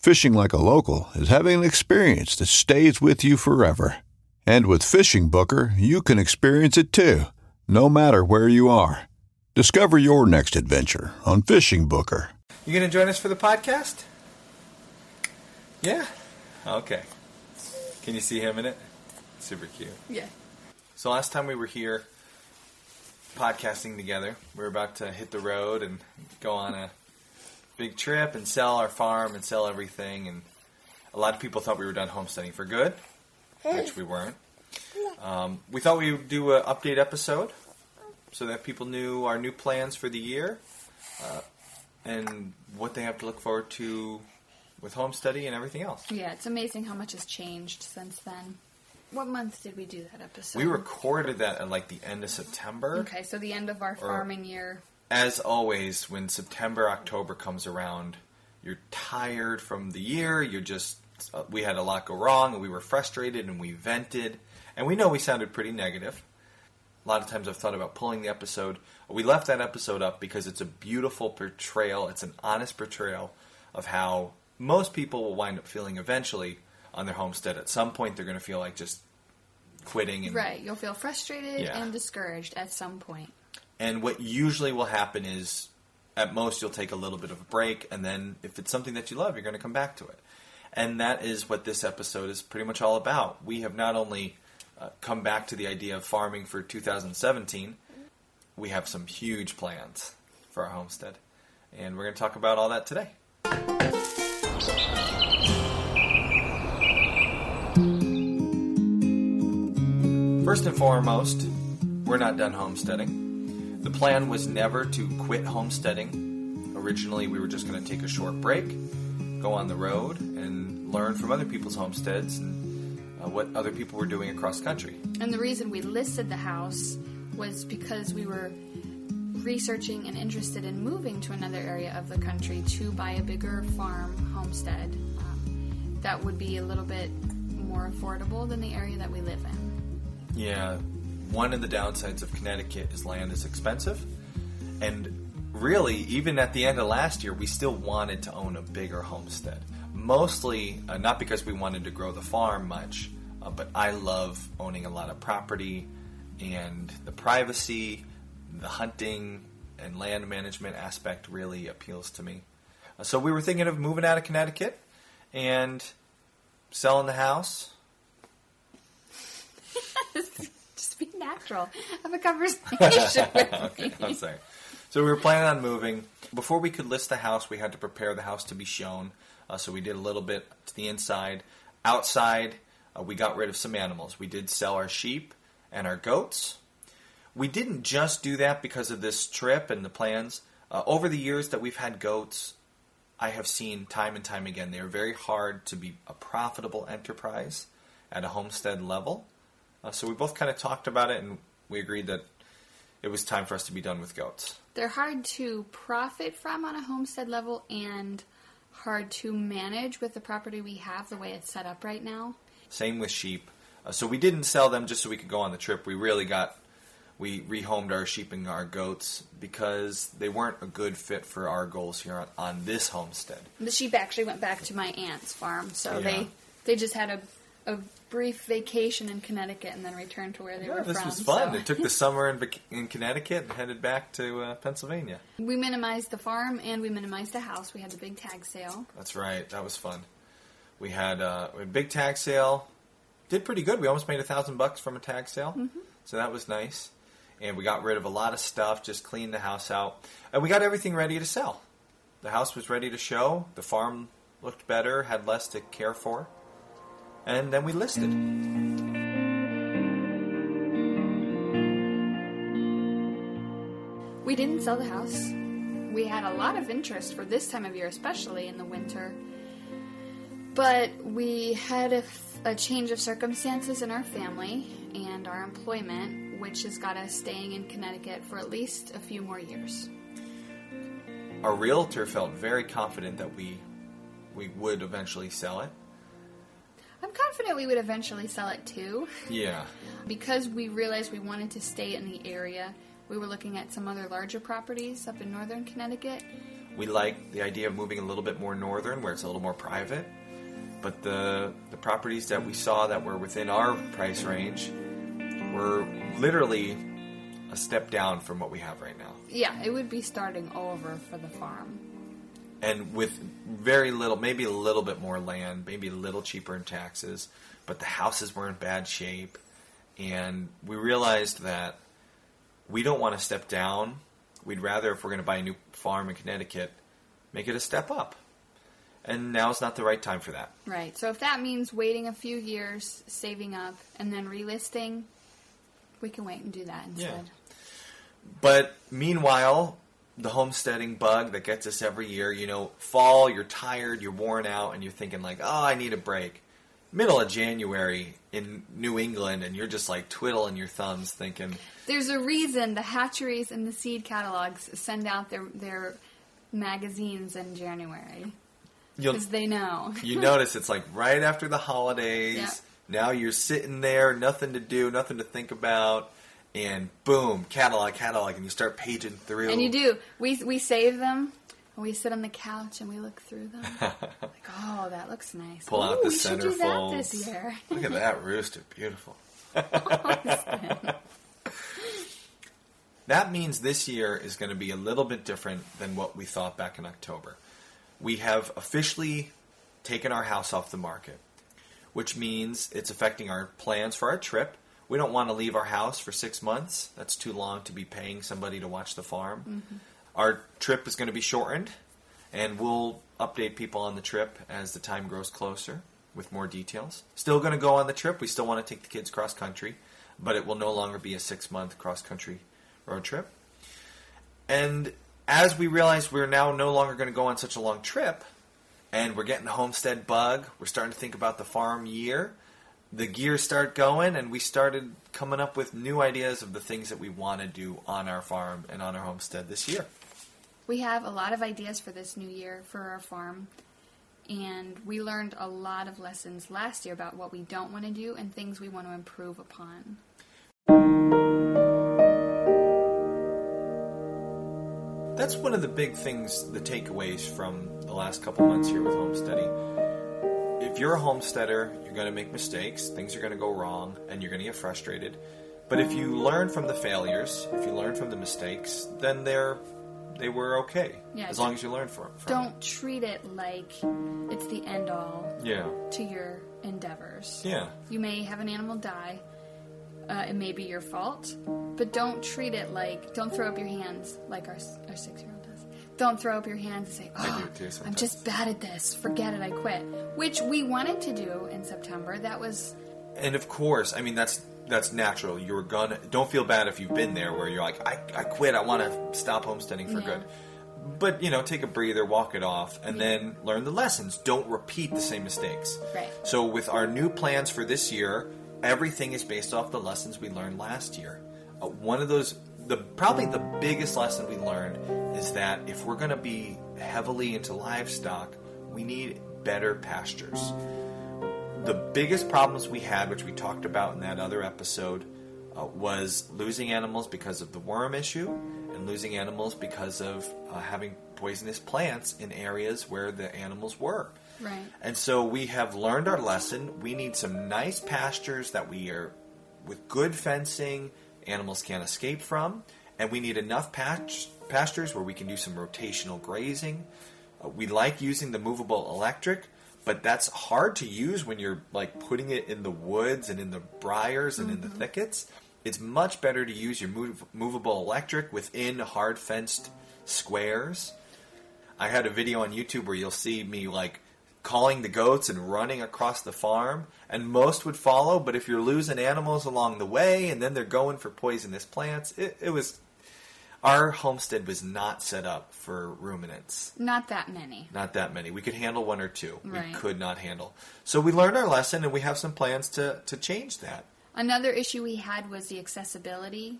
Fishing like a local is having an experience that stays with you forever. And with FishingBooker, you can experience it too, no matter where you are. Discover your next adventure on FishingBooker. You gonna join us for the podcast? Yeah. Okay. Can you see him in it? Super cute. Yeah. So last time we were here podcasting together, we were about to hit the road and go on a big trip and sell our farm and sell everything. And a lot of people thought we were done homesteading for good, which we weren't. Um, we thought we would do an update episode so that people knew our new plans for the year uh, and what they have to look forward to with homesteading and everything else. Yeah, it's amazing how much has changed since then. What month did we do that episode? We recorded that at like the end of September. Okay, so the end of our farming year. As always, when September, October comes around, you're tired from the year. You're just, uh, we had a lot go wrong and we were frustrated and we vented. And we know we sounded pretty negative. A lot of times I've thought about pulling the episode. We left that episode up because it's a beautiful portrayal, it's an honest portrayal of how most people will wind up feeling eventually on their homestead. At some point, they're going to feel like just quitting. And, Right, you'll feel frustrated Yeah. and discouraged at some point. And what usually will happen is, at most, you'll take a little bit of a break, and then if it's something that you love, you're going to come back to it. And that is what this episode is pretty much all about. We have not only uh, come back to the idea of farming for 2017, we have some huge plans for our homestead. And we're going to talk about all that today. First and foremost, we're not done homesteading. The plan was never to quit homesteading. Originally, we were just going to take a short break, go on the road, and learn from other people's homesteads and uh, what other people were doing across country. And the reason we listed the house was because we were researching and interested in moving to another area of the country to buy a bigger farm homestead um, that would be a little bit more affordable than the area that we live in. Yeah, one of the downsides of Connecticut is land is expensive. And really, even at the end of last year, we still wanted to own a bigger homestead. Mostly uh, not because we wanted to grow the farm much, uh, but I love owning a lot of property and the privacy, the hunting, and land management aspect really appeals to me. Uh, so we were thinking of moving out of Connecticut and selling the house. Natural. Have a conversation okay. I'm sorry. So we were planning on moving. Before we could list the house, we had to prepare the house to be shown. Uh, so we did a little bit to the inside. Outside, uh, we got rid of some animals. We did sell our sheep and our goats. We didn't just do that because of this trip and the plans. Uh, over the years that we've had goats, I have seen time and time again they are very hard to be a profitable enterprise at a homestead level. Uh, so we both kind of talked about it and we agreed that it was time for us to be done with goats. They're hard to profit from on a homestead level and hard to manage with the property we have the way it's set up right now. Same with sheep. Uh, so we didn't sell them just so we could go on the trip. We really got we rehomed our sheep and our goats because they weren't a good fit for our goals here on, on this homestead. The sheep actually went back to my aunt's farm, so Yeah. they they just had a, a brief vacation in Connecticut and then returned to where they Yeah, were this from. was fun. so- They took the summer in, in Connecticut and headed back to uh, Pennsylvania. we minimized the farm and we minimized the house. We had the big tag sale. That's right. That was fun. We had, uh, we had a big tag sale. Did pretty good. We almost made a thousand bucks from a tag sale, so that was nice. And we got rid of a lot of stuff. Just cleaned the house out, and we got everything ready to sell. The house was ready to show. The farm looked better, had less to care for, and then we listed. We didn't sell the house. We had a lot of interest for this time of year, especially in the winter. But we had a, a change of circumstances in our family and our employment, which has got us staying in Connecticut for at least a few more years. Our realtor felt very confident that we we would eventually sell it. I'm confident we would eventually sell it too. Yeah. Because we realized we wanted to stay in the area, we were looking at some other larger properties up in northern Connecticut. We like the idea of moving a little bit more northern, where it's a little more private. But the the properties that we saw that were within our price range were literally a step down from what we have right now, Yeah, it would be starting over for the farm. And with very little, maybe a little bit more land, maybe a little cheaper in taxes. But the houses were in bad shape, and we realized that we don't want to step down. We'd rather, if we're going to buy a new farm in Connecticut, make it a step up. And now's not the right time for that. Right. So if that means waiting a few years, saving up, and then relisting, we can wait and do that instead. But meanwhile, the homesteading bug that gets us every year, you know, fall, you're tired, you're worn out, and you're thinking, like, oh, I need a break. Middle of January in New England, and you're just like twiddling your thumbs thinking, There's a reason the hatcheries and the seed catalogs send out their their magazines in January because they know. you notice it's like right after the holidays. Now you're sitting there, nothing to do, nothing to think about, and boom, catalog, catalog, and you start paging through. And you do. We we save them. And we sit on the couch and we look through them. like, oh, that looks nice. Pull out the we should do that this year. Look at that rooster, beautiful. that means this year is going to be a little bit different than what we thought back in October. We have officially taken our house off the market, which means it's affecting our plans for our trip. We don't want to leave our house for six months. That's too long to be paying somebody to watch the farm. Mm-hmm. Our trip is going to be shortened, and we'll update people on the trip as the time grows closer with more details. Still going to go on the trip. We still want to take the kids cross country, but it will no longer be a six month cross country road trip. And as we realize we're now no longer going to go on such a long trip, and we're getting the homestead bug, we're starting to think about the farm year. The gears start going, and we started coming up with new ideas of the things that we want to do on our farm and on our homestead this year. We have a lot of ideas for this new year for our farm. And we learned a lot of lessons last year about what we don't want to do and things we want to improve upon. That's one of the big things, the takeaways from the last couple months here with homesteading. You're a homesteader, you're going to make mistakes, things are going to go wrong, and you're going to get frustrated. But if you learn from the failures, if you learn from the mistakes, then they're they were okay. Yeah, as long as you learn from, from Don't treat it like it's the end all. Yeah. to your endeavors. Yeah. You may have an animal die. Uh, it may be your fault, but don't treat it like don't throw up your hands like our our six year old. Don't throw up your hands and say, "Oh, I'm just bad at this. Forget it. I quit." Which we wanted to do in September. That was And of course, I mean that's that's natural. You're gonna don't feel bad if you've been there where you're like, I, I quit. I want to stop homesteading for Yeah. good. But you know, take a breather, walk it off, and then learn the lessons. Don't repeat the same mistakes. Right. So with our new plans for this year, everything is based off the lessons we learned last year. Uh, one of those, the probably the biggest lesson we learned is that if we're going to be heavily into livestock, we need better pastures the biggest problems we had, which we talked about in that other episode, uh, was losing animals because of the worm issue and losing animals because of uh, having poisonous plants in areas where the animals were. Right. And so we have learned our lesson. We need some nice pastures that we are with good fencing, animals can't escape from, and we need enough patch, pastures where we can do some rotational grazing. Uh, we like using the movable electric, but that's hard to use when you're like putting it in the woods and in the briars and in the thickets. It's much better to use your move, movable electric within hard fenced squares. I had a video on YouTube where you'll see me like calling the goats and running across the farm, and most would follow. But if you're losing animals along the way and then they're going for poisonous plants, it, it was our homestead was not set up for ruminants. Not that many. Not that many. We could handle one or two. Right. We could not handle. So we learned our lesson, and we have some plans to to change that. Another issue we had was the accessibility,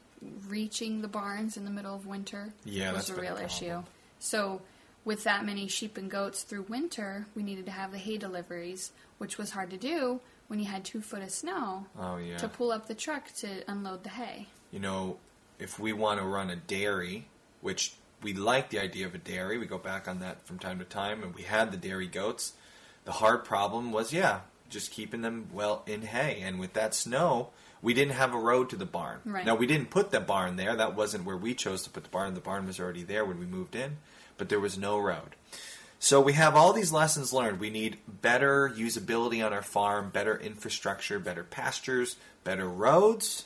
reaching the barns in the middle of winter. Yeah, was that's a been a real issue. So, with that many sheep and goats through winter, we needed to have the hay deliveries, which was hard to do when you had two foot of snow Oh yeah. to pull up the truck to unload the hay. you know, if we want to run a dairy, which we like the idea of a dairy, we go back on that from time to time, and we had the dairy goats. The hard problem was, yeah, just keeping them well in hay, and with that snow, we didn't have a road to the barn. Right. Now we didn't put the barn there; that wasn't where we chose to put the barn. The barn was already there when we moved in, but there was no road. So we have all these lessons learned. We need better usability on our farm, better infrastructure, better pastures, better roads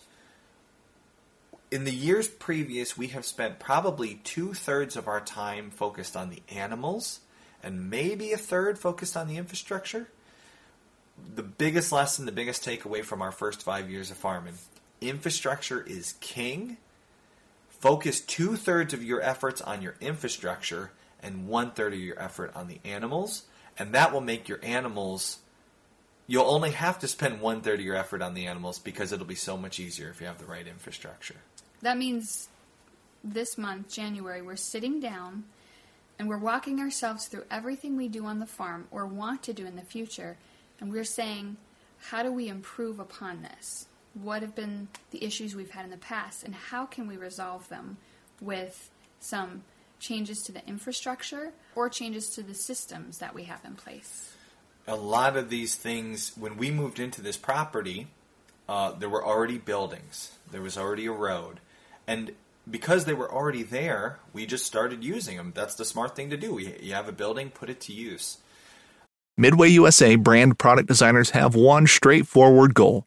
in the years previous, we have spent probably two thirds of our time focused on the animals and maybe a third focused on the infrastructure. The biggest lesson, the biggest takeaway from our first five years of farming infrastructure is king. Focus two thirds of your efforts on your infrastructure and one third of your effort on the animals, and that will make your animals you'll only have to spend one third of your effort on the animals because it'll be so much easier if you have the right infrastructure. That means this month, January, we're sitting down and we're walking ourselves through everything we do on the farm or want to do in the future, and we're saying, how do we improve upon this? What have been the issues we've had in the past, and how can we resolve them with some changes to the infrastructure or changes to the systems that we have in place? a lot of these things, when we moved into this property, uh, there were already buildings, there was already a road, and because they were already there, we just started using them. That's the smart thing to do. You you have a building, put it to use. Midway USA brand product designers have one straightforward goal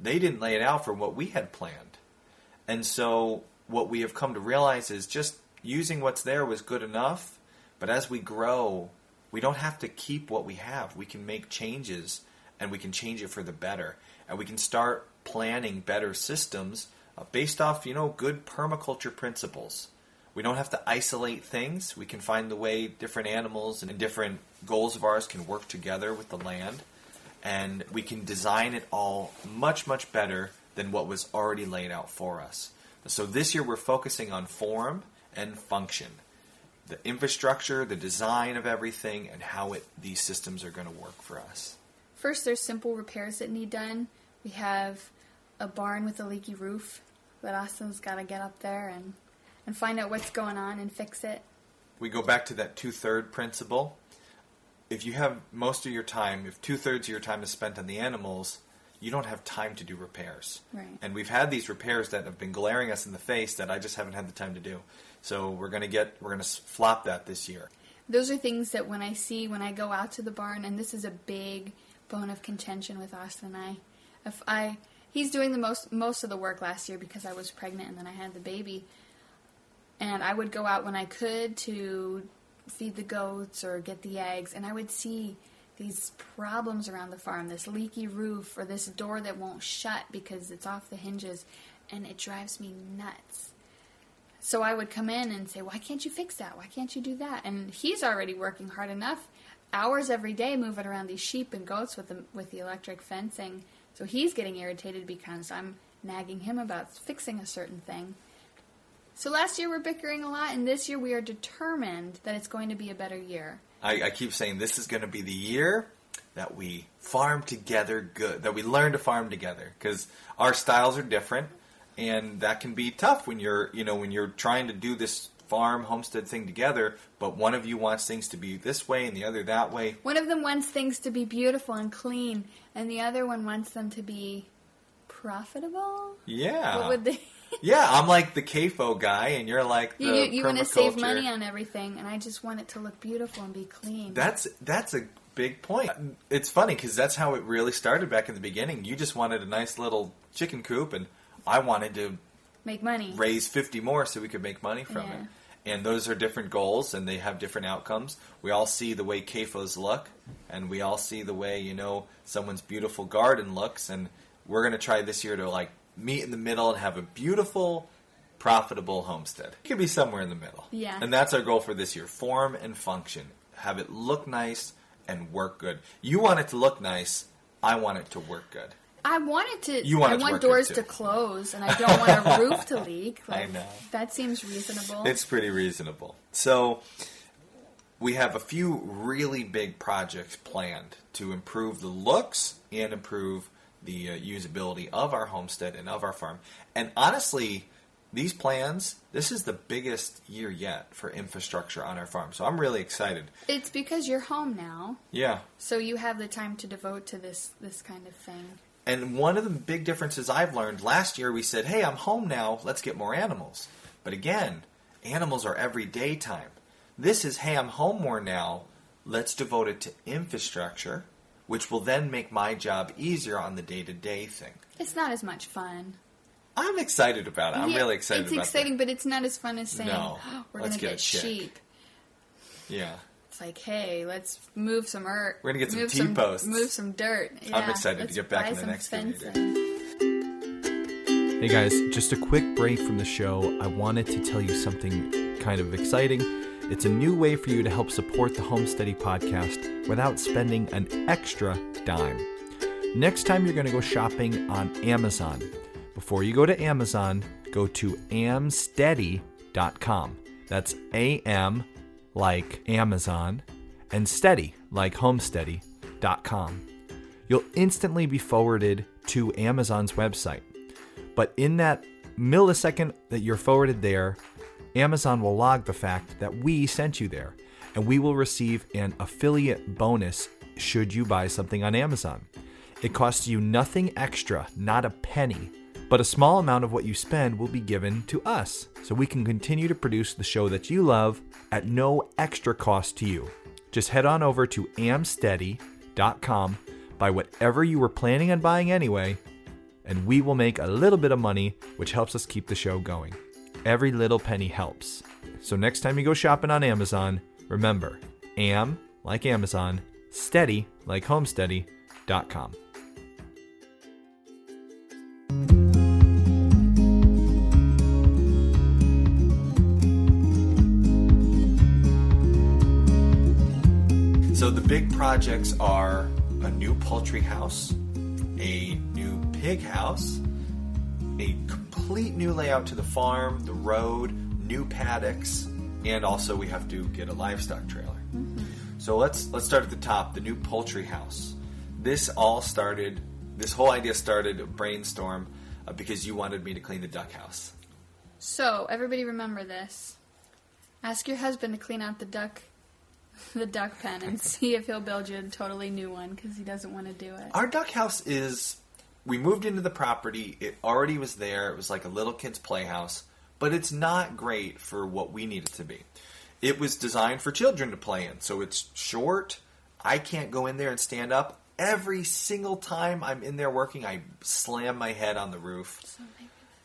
they didn't lay it out for what we had planned. And so what we have come to realize is just using what's there was good enough, but as we grow, we don't have to keep what we have. We can make changes and we can change it for the better. And we can start planning better systems uh, based off, you know, good permaculture principles. We don't have to isolate things. We can find the way different animals and different goals of ours can work together with the land. And we can design it all much, much better than what was already laid out for us. So this year we're focusing on form and function. The infrastructure, the design of everything, and how it, these systems are going to work for us. First, there's simple repairs that need done. We have a barn with a leaky roof that Austin's got to get up there and, and find out what's going on and fix it. we go back to that two third principle. If you have most of your time, if two thirds of your time is spent on the animals, you don't have time to do repairs. Right. And we've had these repairs that have been glaring us in the face that I just haven't had the time to do. So we're gonna get we're gonna flop that this year. Those are things that when I see when I go out to the barn, and this is a big bone of contention with Austin and I. If I he's doing the most most of the work last year because I was pregnant and then I had the baby, and I would go out when I could to feed the goats or get the eggs, and I would see these problems around the farm, this leaky roof or this door that won't shut because it's off the hinges, and it drives me nuts. So I would come in and say, "Why can't you fix that? Why can't you do that?" And he's already working hard enough, hours every day moving around these sheep and goats with the with the electric fencing. So he's getting irritated because I'm nagging him about fixing a certain thing. So last year we're bickering a lot, and this year we are determined that it's going to be a better year. I, I keep saying this is going to be the year that we farm together good, that we learn to farm together because our styles are different, and that can be tough when you're, you know, when you're trying to do this farm homestead thing together, but one of you wants things to be this way and the other that way. One of them wants things to be beautiful and clean, and the other one wants them to be profitable. Yeah. What would they? Yeah, I'm like the CAFO guy, and you're like the you you want to save money on everything, and I just want it to look beautiful and be clean. That's that's a big point. It's funny because that's how it really started back in the beginning. You just wanted a nice little chicken coop, and I wanted to Make money. raise 50 more so we could make money from Yeah. it. And those are different goals, and they have different outcomes. We all see the way CAFOs look, and we all see the way you know someone's beautiful garden looks. And we're going to try this year to like meet in the middle and have a beautiful, profitable homestead. It could be somewhere in the middle. Yeah. And that's our goal for this year: form and function. Have it look nice and work good. You want it to look nice. I want it to work good. I want it to. You want I it to want work good, doors to close, and I don't want a roof to leak. I know. That seems reasonable. It's pretty reasonable. So we have a few really big projects planned to improve the looks and improve the uh, usability of our homestead and of our farm. And honestly, these plans, this is the biggest year yet for infrastructure on our farm. So I'm really excited. It's because you're home now, Yeah. so you have the time to devote to this this kind of thing. And one of the big differences I've learned last year, we said, hey, I'm home now, let's get more animals. But again, animals are everyday time. This is, hey, I'm home more now, let's devote it to infrastructure, which will then make my job easier on the day to day thing. It's not as much fun. I'm excited about it. I'm Yeah, really excited It's about exciting, but it's not as fun as saying, No. "Oh, "We're going to get a get sheep." Yeah. It's like, hey, let's move some earth. We're gonna get some move T-posts. Move some dirt. I'm excited to get back in the next excavator. fencing. Hey guys, just a quick break from the show. I wanted to tell you something kind of exciting. It's a new way for you to help support the Homesteady podcast without spending an extra dime. Next time you're going to go shopping on Amazon, before you go to Amazon, go to amsteady.com. That's A M like Amazon and steady like homesteady.com. You'll instantly be forwarded to Amazon's website. But in that millisecond that you're forwarded there, Amazon will log the fact that we sent you there, and we will receive an affiliate bonus should you buy something on Amazon. It costs you nothing extra, not a penny, but a small amount of what you spend will be given to us so we can continue to produce the show that you love at no extra cost to you. Just head on over to amsteady.com, buy whatever you were planning on buying anyway, and we will make a little bit of money, which helps us keep the show going. Every little penny helps. So next time you go shopping on Amazon, remember am like Amazon, steady like homesteady.com. So the big projects are a new poultry house, a new pig house, a complete new layout to the farm, the road, new paddocks, and also we have to get a livestock trailer. So let's let's start at the top, the new poultry house. This all started this whole idea started a brainstorm uh, because you wanted me to clean the duck house. So everybody remember this. Ask your husband to clean out the duck, the duck pen, and see if he'll build you a totally new one because he doesn't want to do it. Our duck house is. We moved into the property. It already was there. It was like a little kid's playhouse, but it's not great for what we need it to be. It was designed for children to play in, so it's short. I can't go in there and stand up. Every single time I'm in there working, I slam my head on the roof,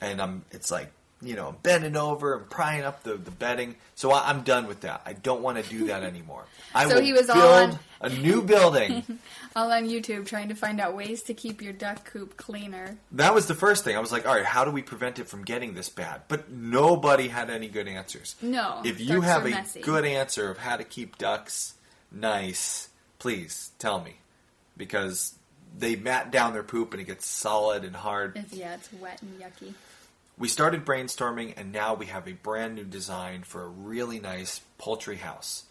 and I'm. It's like you know, bending over and prying up the, the bedding. So I, I'm done with that. I don't want to do that anymore. I So will he was build on- a new building. All on YouTube trying to find out ways to keep your duck coop cleaner. that was the first thing. I was like, all right, how do we prevent it from getting this bad? But nobody had any good answers. No, If you have a messy. good answer of how to keep ducks nice, please tell me. Because they mat down their poop and it gets solid and hard. It's, yeah, it's wet and yucky. We started brainstorming and now we have a brand new design for a really nice poultry house.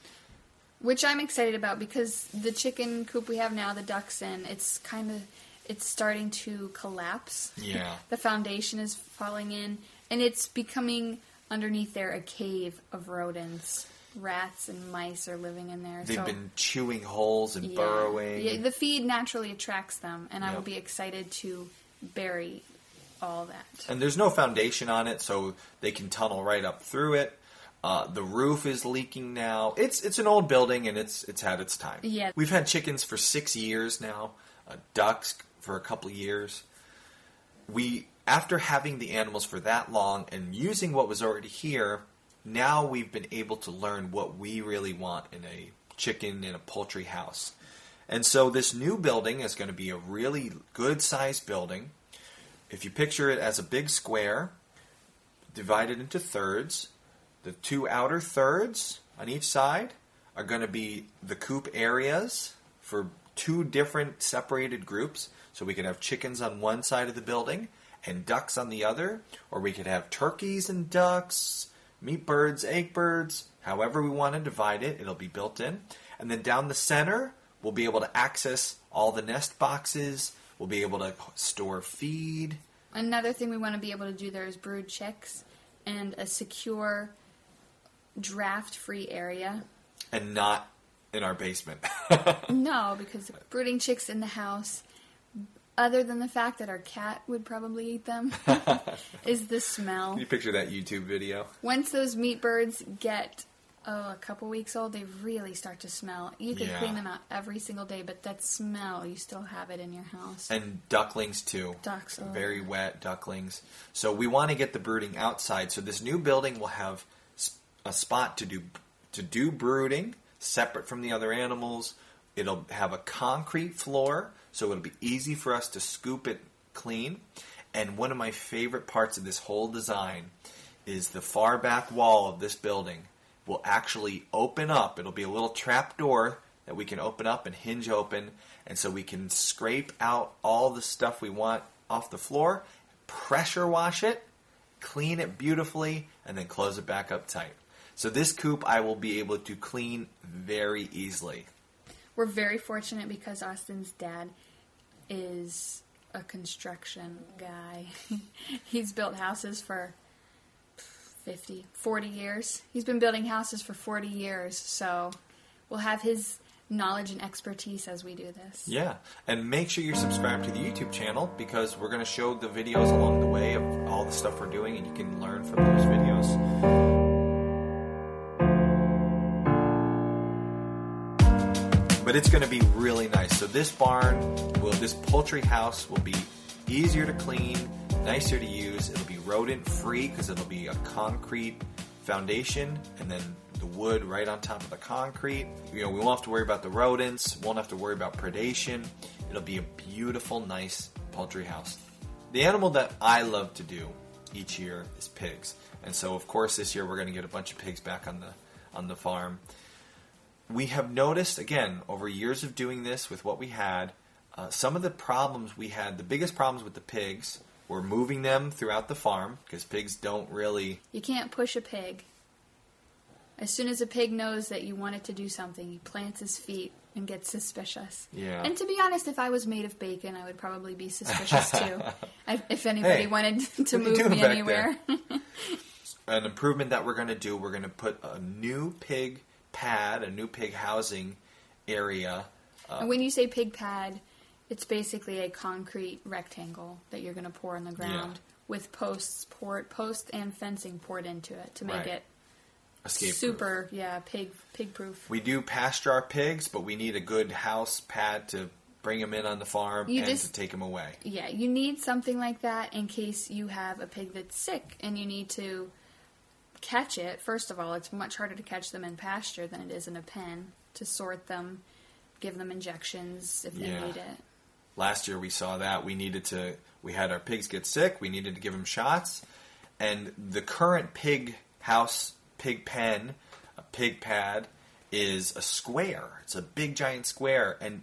Which I'm excited about because the chicken coop we have now, the ducks in, it's kind of it's starting to collapse. Yeah. The foundation is falling in, and it's becoming underneath there a cave of rodents. Rats and mice are living in there. They've so, been chewing holes and yeah. burrowing. Yeah, the feed naturally attracts them, and I will be excited to bury all that. and there's no foundation on it, so they can tunnel right up through it. Uh, the roof is leaking now. It's it's an old building and it's it's had its time. Yeah. we've had chickens for six years now, uh, ducks for a couple of years. We after having the animals for that long and using what was already here, now we've been able to learn what we really want in a chicken in a poultry house. And so this new building is going to be a really good sized building. If you picture it as a big square, divided into thirds, the two outer thirds on each side are going to be the coop areas for two different separated groups. So we could have chickens on one side of the building and ducks on the other, or we could have turkeys and ducks, meat birds, egg birds, however we want to divide it, it'll be built in. And then down the center, we'll be able to access all the nest boxes, we'll be able to store feed. Another thing we want to be able to do there is brood chicks and a secure draft free area. and not in our basement. No, because brooding chicks in the house, other than the fact that our cat would probably eat them, is the smell. you picture that YouTube video? Once those meat birds get oh, a couple weeks old, they really start to smell. You can Yeah. clean them out every single day, but that smell, you still have it in your house. And ducklings too. Ducks, oh. Very wet ducklings. So we want to get the brooding outside. So this new building will have a spot to do to do brooding separate from the other animals. It'll have a concrete floor, so it'll be easy for us to scoop it clean. And one of my favorite parts of this whole design is the far back wall of this building will actually open up. It'll be a little trap door that we can open up and hinge open, and so we can scrape out all the stuff we want off the floor, pressure wash it, clean it beautifully, and then close it back up tight. So this coop I will be able to clean very easily. We're very fortunate because Austin's dad is a construction guy. He's built houses for 50, 40 years. He's been building houses for 40 years, so we'll have his knowledge and expertise as we do this. Yeah, and make sure you're subscribed to the YouTube channel because we're going to show the videos along the way of all the stuff we're doing, and you can learn from those videos. But it's going to be really nice. So this barn, will this poultry house will be easier to clean, nicer to use. It'll rodent free because it'll be a concrete foundation, and then the wood right on top of the concrete. You know, we won't have to worry about the rodents. Won't have to worry about predation. It'll be a beautiful, nice poultry house. The animal that I love to do each year is pigs, and so of course this year we're going to get a bunch of pigs back on the on the farm. We have noticed again over years of doing this with what we had, uh, some of the problems we had. The biggest problems with the pigs were moving them throughout the farm because pigs don't really You can't push a pig. As soon as a pig knows that you want it to do something, he plants his feet and gets suspicious. Yeah. And to be honest, if I was made of bacon, I would probably be suspicious too. I, if anybody Hey, wanted to what are you move me anywhere. an improvement that we're going to do. We're going to put a new pig pad, a new pig housing area. Uh, and when you say pig pad, it's basically a concrete rectangle that you're going to pour in the ground with posts poured, post and fencing poured into it to make Right. it Escape super, yeah, pig pig proof. We do pasture our pigs, but we need a good house pad to bring them in on the farm You and just- to take them away. Yeah, you need something like that in case you have a pig that's sick and you need to catch it. First of all, it's much harder to catch them in pasture than it is in a pen to sort them, give them injections if they Yeah. need it. Last year we saw that. We needed to we had our pigs get sick. We needed to give them shots. And the current pig house pig pen a pig pad is a square. It's a big giant square. And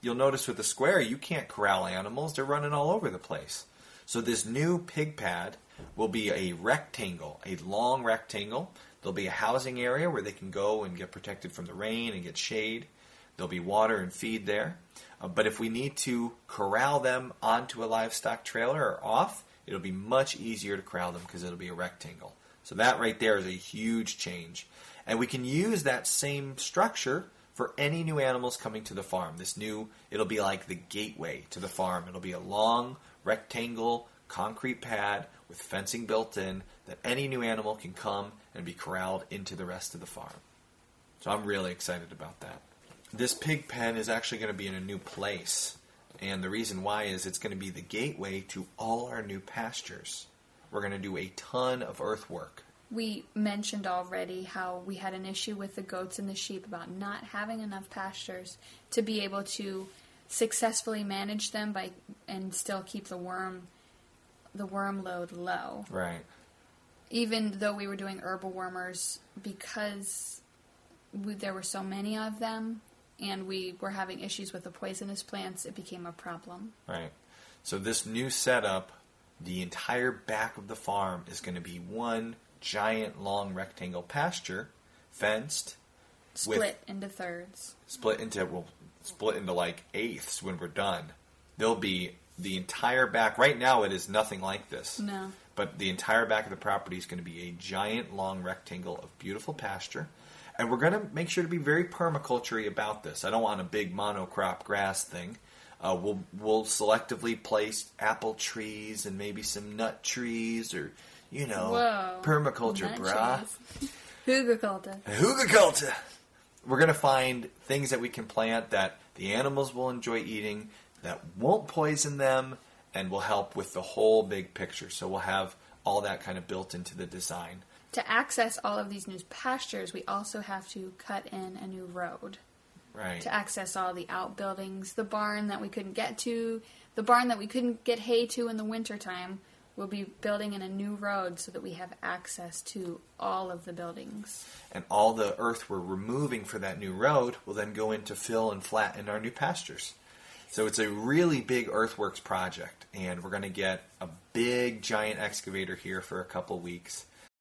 you'll notice with the square you can't corral animals. They're running all over the place. So this new pig pad will be a rectangle a long rectangle. There'll be a housing area where they can go and get protected from the rain and get shade. There'll be water and feed there. Uh, but if we need to corral them onto a livestock trailer or off, it'll be much easier to corral them because it'll be a rectangle. So that right there is a huge change. And we can use that same structure for any new animals coming to the farm. This new, it'll be like the gateway to the farm. It'll be a long rectangle concrete pad with fencing built in that any new animal can come and be corralled into the rest of the farm. So I'm really excited about that. This pig pen is actually going to be in a new place. And the reason why is it's going to be the gateway to all our new pastures. We're going to do a ton of earthwork. We mentioned already how we had an issue with the goats and the sheep about not having enough pastures to be able to successfully manage them by and still keep the worm the worm load low. Right. even though we were doing herbal wormers because we, there were so many of them and we were having issues with the poisonous plants it became a problem Right. So this new setup, the entire back of the farm is going to be one giant long rectangle pasture, fenced, With- split into thirds split into well, split into like eighths when we're done. There'll be the entire back. Right now, it is nothing like this. no But the entire back of the property is going to be a giant long rectangle of beautiful pasture. And we're going to make sure to be very permaculture about this. I don't want a big monocrop grass thing. Uh, we'll, we'll selectively place apple trees and maybe some nut trees or, you know, Whoa. permaculture, brah. Hugelkultur. Hugelkultur. We're going to find things that we can plant that the animals will enjoy eating, that won't poison them, and will help with the whole big picture. So we'll have all that kind of built into the design. To access all of these new pastures we also have to cut in a new road Right. to access all the outbuildings the barn that we couldn't get to the barn that we couldn't get hay to in the wintertime we'll be building in a new road so that we have access to all of the buildings And all the earth we're removing for that new road will then go in to fill and flatten our new pastures. So it's a really big earthworks project, and we're going to get a big giant excavator here for a couple weeks.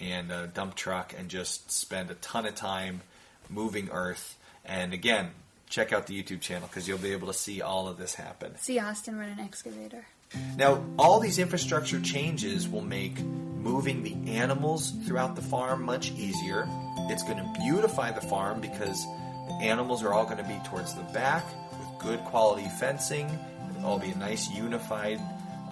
and a dump truck and just spend a ton of time moving earth. And again, check out the YouTube channel because you'll be able to see all of this happen. see austin run an excavator Now, all these infrastructure changes will make moving the animals throughout the farm much easier. It's going to beautify the farm because the animals are all going to be towards the back with good quality fencing. It'll all be a nice unified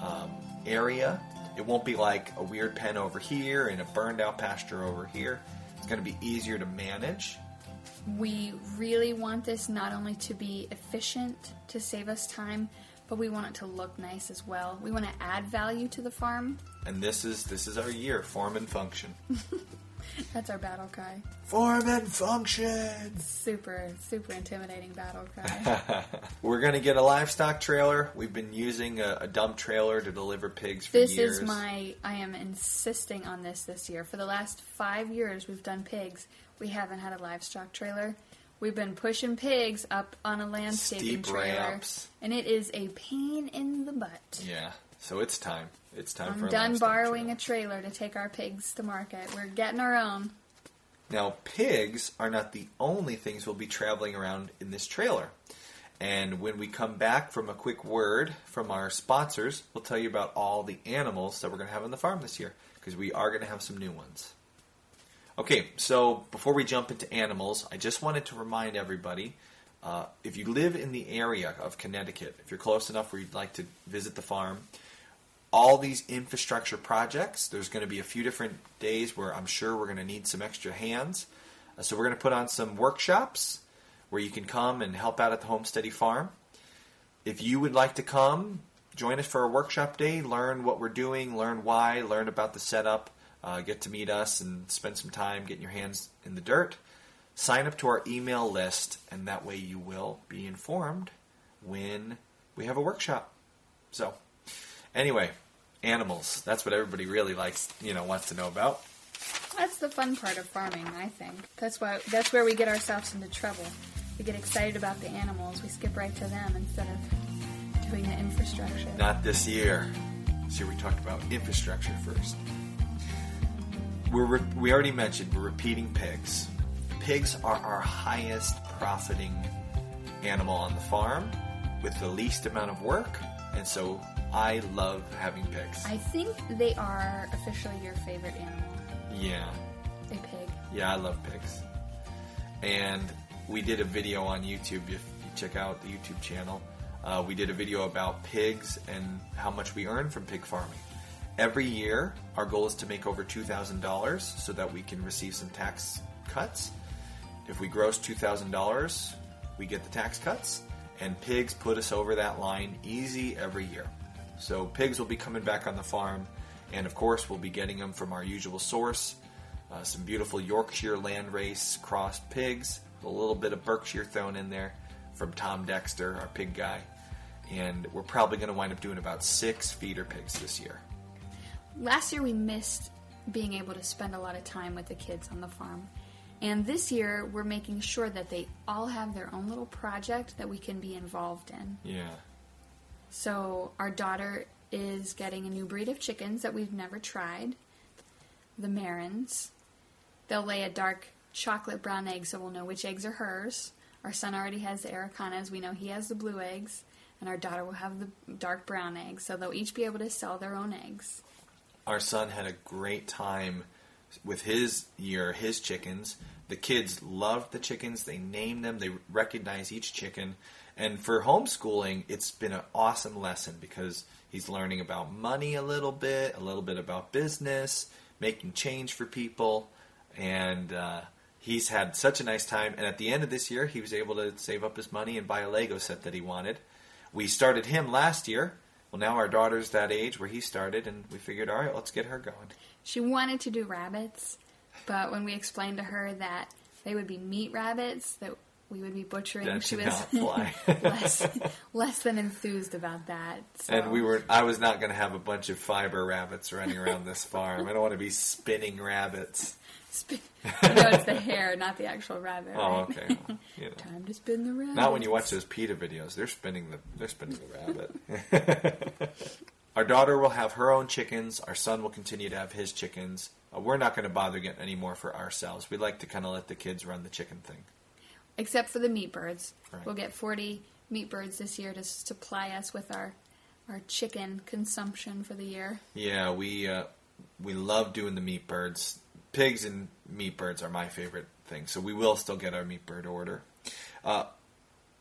um, area. It won't be like a weird pen over here and a burned out pasture over here. It's going to be easier to manage. we really want this not only to be efficient to save us time but we want it to look nice as well we want to add value to the farm And this is this is our year, form and function. that's our battle cry Form and function. super super intimidating battle cry We're going to get a livestock trailer. We've been using a, a dump trailer to deliver pigs for this years. is my i am insisting on this this year for the last five years we've done pigs we haven't had a livestock trailer we've been pushing pigs up on a landscaping Steep trailer ramps. and it is a pain in the butt Yeah, so it's time. It's time for i'm done borrowing trailer. a trailer to take our pigs to market we're getting our own Now, pigs are not the only things we'll be traveling around in this trailer. And when we come back from a quick word from our sponsors, we'll tell you about all the animals that we're going to have on the farm this year because we are going to have some new ones. Okay, so before we jump into animals, I just wanted to remind everybody uh, if you live in the area of Connecticut, if you're close enough where you'd like to visit the farm, all these infrastructure projects, there's going to be a few different days where I'm sure we're going to need some extra hands. Uh, so we're going to put on some workshops where you can come and help out at the Homesteady Farm. If you would like to come, join us for a workshop day, learn what we're doing, learn why, learn about the setup, uh, get to meet us and spend some time getting your hands in the dirt. Sign up to our email list, and that way you will be informed when we have a workshop. So, anyway, animals. That's what everybody really likes, you know, wants to know about. That's the fun part of farming, I think. That's why that's where we get ourselves into trouble. We get excited about the animals, we skip right to them instead of doing the infrastructure. Not this year. This year we talked about infrastructure first. We're re- we already mentioned we're repeating pigs. Pigs are our highest profiting animal on the farm with the least amount of work, and so I love having pigs. I think they are officially your favorite animal. Yeah. A pig. Yeah, I love pigs. And we did a video on YouTube. If you check out the YouTube channel, uh, we did a video about pigs and how much we earn from pig farming. Every year, our goal is to make over $2,000 so that we can receive some tax cuts. If we gross $2,000, we get the tax cuts, and pigs put us over that line easy every year. So, pigs will be coming back on the farm, and of course, we'll be getting them from our usual source uh, some beautiful Yorkshire landrace crossed pigs, a little bit of Berkshire thrown in there from Tom Dexter, our pig guy. And we're probably going to wind up doing about six feeder pigs this year. Last year we missed being able to spend a lot of time with the kids on the farm. And this year we're making sure that they all have their own little project that we can be involved in. Yeah. So our daughter is getting a new breed of chickens that we've never tried, the Marans. They'll lay a dark chocolate brown egg, so we'll know which eggs are hers. Our son already has the Araucanas. We know he has the blue eggs, and our daughter will have the dark brown eggs. So they'll each be able to sell their own eggs. Our son had a great time with his year, his chickens. The kids loved the chickens. They named them. They recognize each chicken. And for homeschooling, it's been an awesome lesson because he's learning about money a little bit, a little bit about business, making change for people, and uh, he's had such a nice time. And at the end of this year, he was able to save up his money and buy a Lego set that he wanted. We started him last year. Well, now our daughter's that age where he started, and we figured, all right, let's get her going. She wanted to do rabbits, but when we explained to her that they would be meat rabbits that we would be butchering, That she was less less than enthused about that. So. And we were I was not going to have a bunch of fiber rabbits running around this farm. I don't want to be spinning rabbits. Spin- no, it's the hair, not the actual rabbit. Oh, right? okay. Well, you know. Time to spin the rabbit. Not when you watch those PETA videos. They're spinning the they're spinning the rabbit. Our daughter will have her own chickens. Our son will continue to have his chickens. Uh, we're not going to bother getting any more for ourselves. We like to kind of let the kids run the chicken thing. Except for the meat birds. Right. We'll get 40 meat birds this year to supply us with our our chicken consumption for the year. Yeah, we uh, we love doing the meat birds. Pigs and meat birds are my favorite thing, so we will still get our meat bird order. Uh,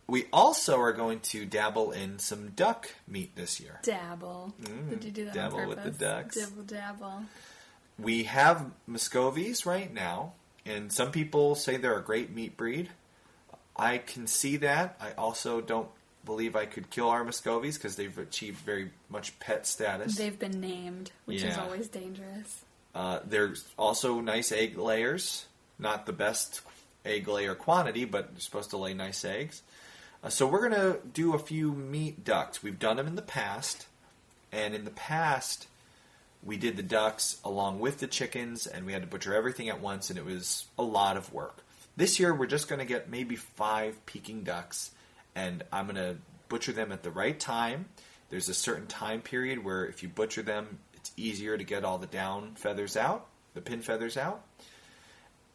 we also are going to dabble in some duck meat this year. Dabble. Did you do that Mm, dabble with the ducks. Dabble, dabble. We have Muscovies right now, and some people say they're a great meat breed. I can see that. I also don't believe I could kill our Muscovies because they've achieved very much pet status. They've been named, which is always dangerous. Uh, there's also nice egg layers. Not the best egg layer quantity, but they're supposed to lay nice eggs. Uh, so we're gonna do a few meat ducks. We've done them in the past, and in the past we did the ducks along with the chickens, and we had to butcher everything at once, and it was a lot of work. This year we're just gonna get maybe five Peking ducks, and I'm gonna butcher them at the right time. There's a certain time period where if you butcher them, it's easier to get all the down feathers out, the pin feathers out.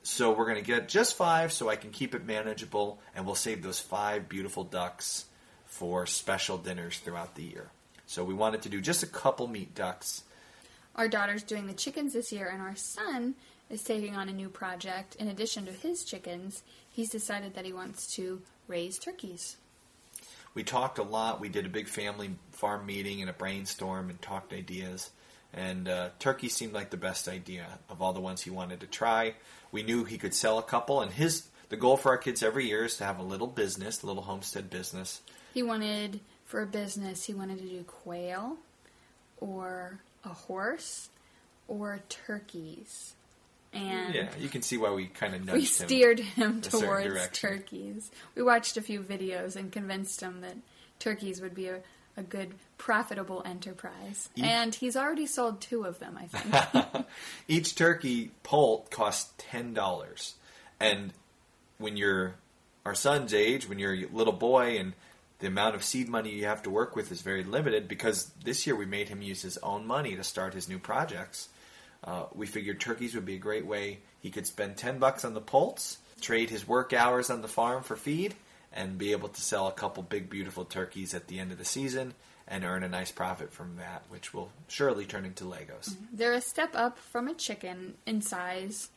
So we're going to get just five so I can keep it manageable, and we'll save those five beautiful ducks for special dinners throughout the year. So we wanted to do just a couple meat ducks. Our daughter's doing the chickens this year, and our son is taking on a new project. In addition to his chickens, he's decided that he wants to raise turkeys. We talked a lot. We did a big family farm meeting and a brainstorm and talked ideas. And uh, turkey seemed like the best idea of all the ones he wanted to try. We knew he could sell a couple, and his the goal for our kids every year is to have a little business, a little homestead business. He wanted for a business, he wanted to do quail or a horse or turkeys. And yeah, you can see why we kind of we steered him certain towards turkeys. We watched a few videos and convinced him that turkeys would be a, a good, profitable enterprise. Eat- And he's already sold two of them, I think. Each turkey poult costs ten dollars, and when you're our son's age, when you're a little boy, and the amount of seed money you have to work with is very limited because this year we made him use his own money to start his new projects. Uh, we figured turkeys would be a great way he could spend ten bucks on the poults, trade his work hours on the farm for feed, and be able to sell a couple big beautiful turkeys at the end of the season and earn a nice profit from that, which will surely turn into Legos. Mm-hmm. They're a step up from a chicken in size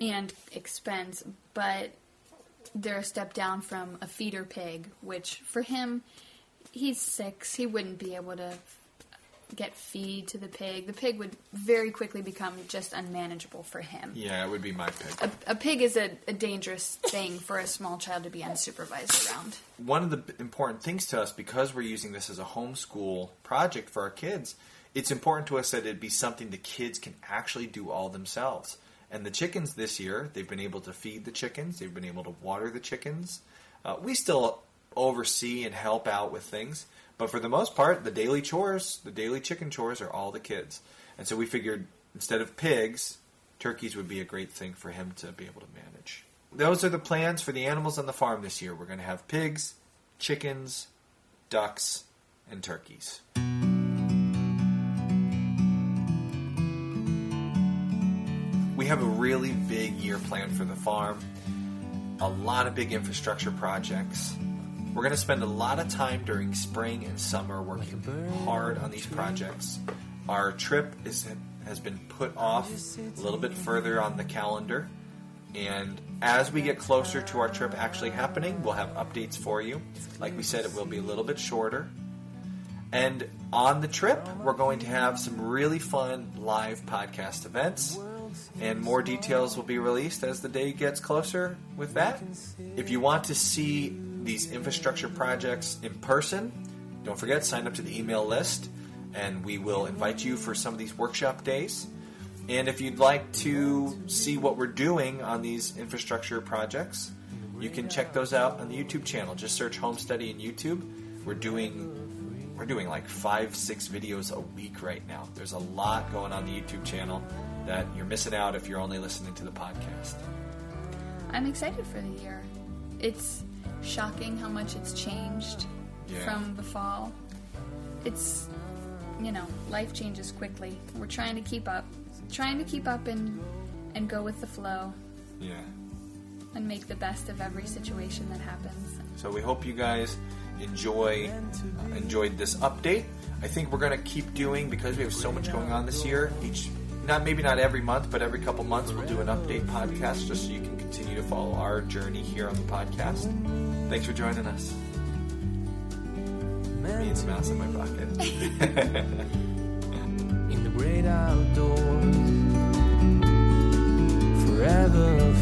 and expense, but they're a step down from a feeder pig, which for him, he's six. He wouldn't be able to get feed to the pig. The pig would very quickly become just unmanageable for him. Yeah, it would be my pig. A, a pig is a, a dangerous thing for a small child to be unsupervised around. One of the important things to us, because we're using this as a homeschool project for our kids, it's important to us that it be something the kids can actually do all themselves. And the chickens this year, they've been able to feed the chickens, they've been able to water the chickens. Uh, we still oversee and help out with things, but for the most part, the daily chores, the daily chicken chores, are all the kids. And so we figured instead of pigs, turkeys would be a great thing for him to be able to manage. Those are the plans for the animals on the farm this year. We're going to have pigs, chickens, ducks, and turkeys. We have a really big year plan for the farm, a lot of big infrastructure projects. We're going to spend a lot of time during spring and summer working hard on these projects. Our trip is has been put off a little bit further on the calendar, and as we get closer to our trip actually happening, we'll have updates for you. Like we said, it will be a little bit shorter. And on the trip, we're going to have some really fun live podcast events. And more details will be released as the day gets closer with that. If you want to see these infrastructure projects in person, don't forget, sign up to the email list and we will invite you for some of these workshop days. And if you'd like to see what we're doing on these infrastructure projects, you can check those out on the YouTube channel. Just search Home Study in YouTube. We're doing we're doing like five, six videos a week right now. There's a lot going on the YouTube channel that you're missing out if you're only listening to the podcast. I'm excited for the year. It's shocking how much it's changed Yeah. from the fall. It's, you know, life changes quickly. We're trying to keep up, trying to keep up and and go with the flow Yeah. and make the best of every situation that happens. So we hope you guys enjoy uh, enjoyed this update. I think we're going to keep doing because we have so much going on this year. Each not maybe not every month, but every couple months we'll do an update podcast just so you can continue to follow our journey here on the podcast. Thanks for joining us. Me and some mouse in my pocket. in the great outdoors forever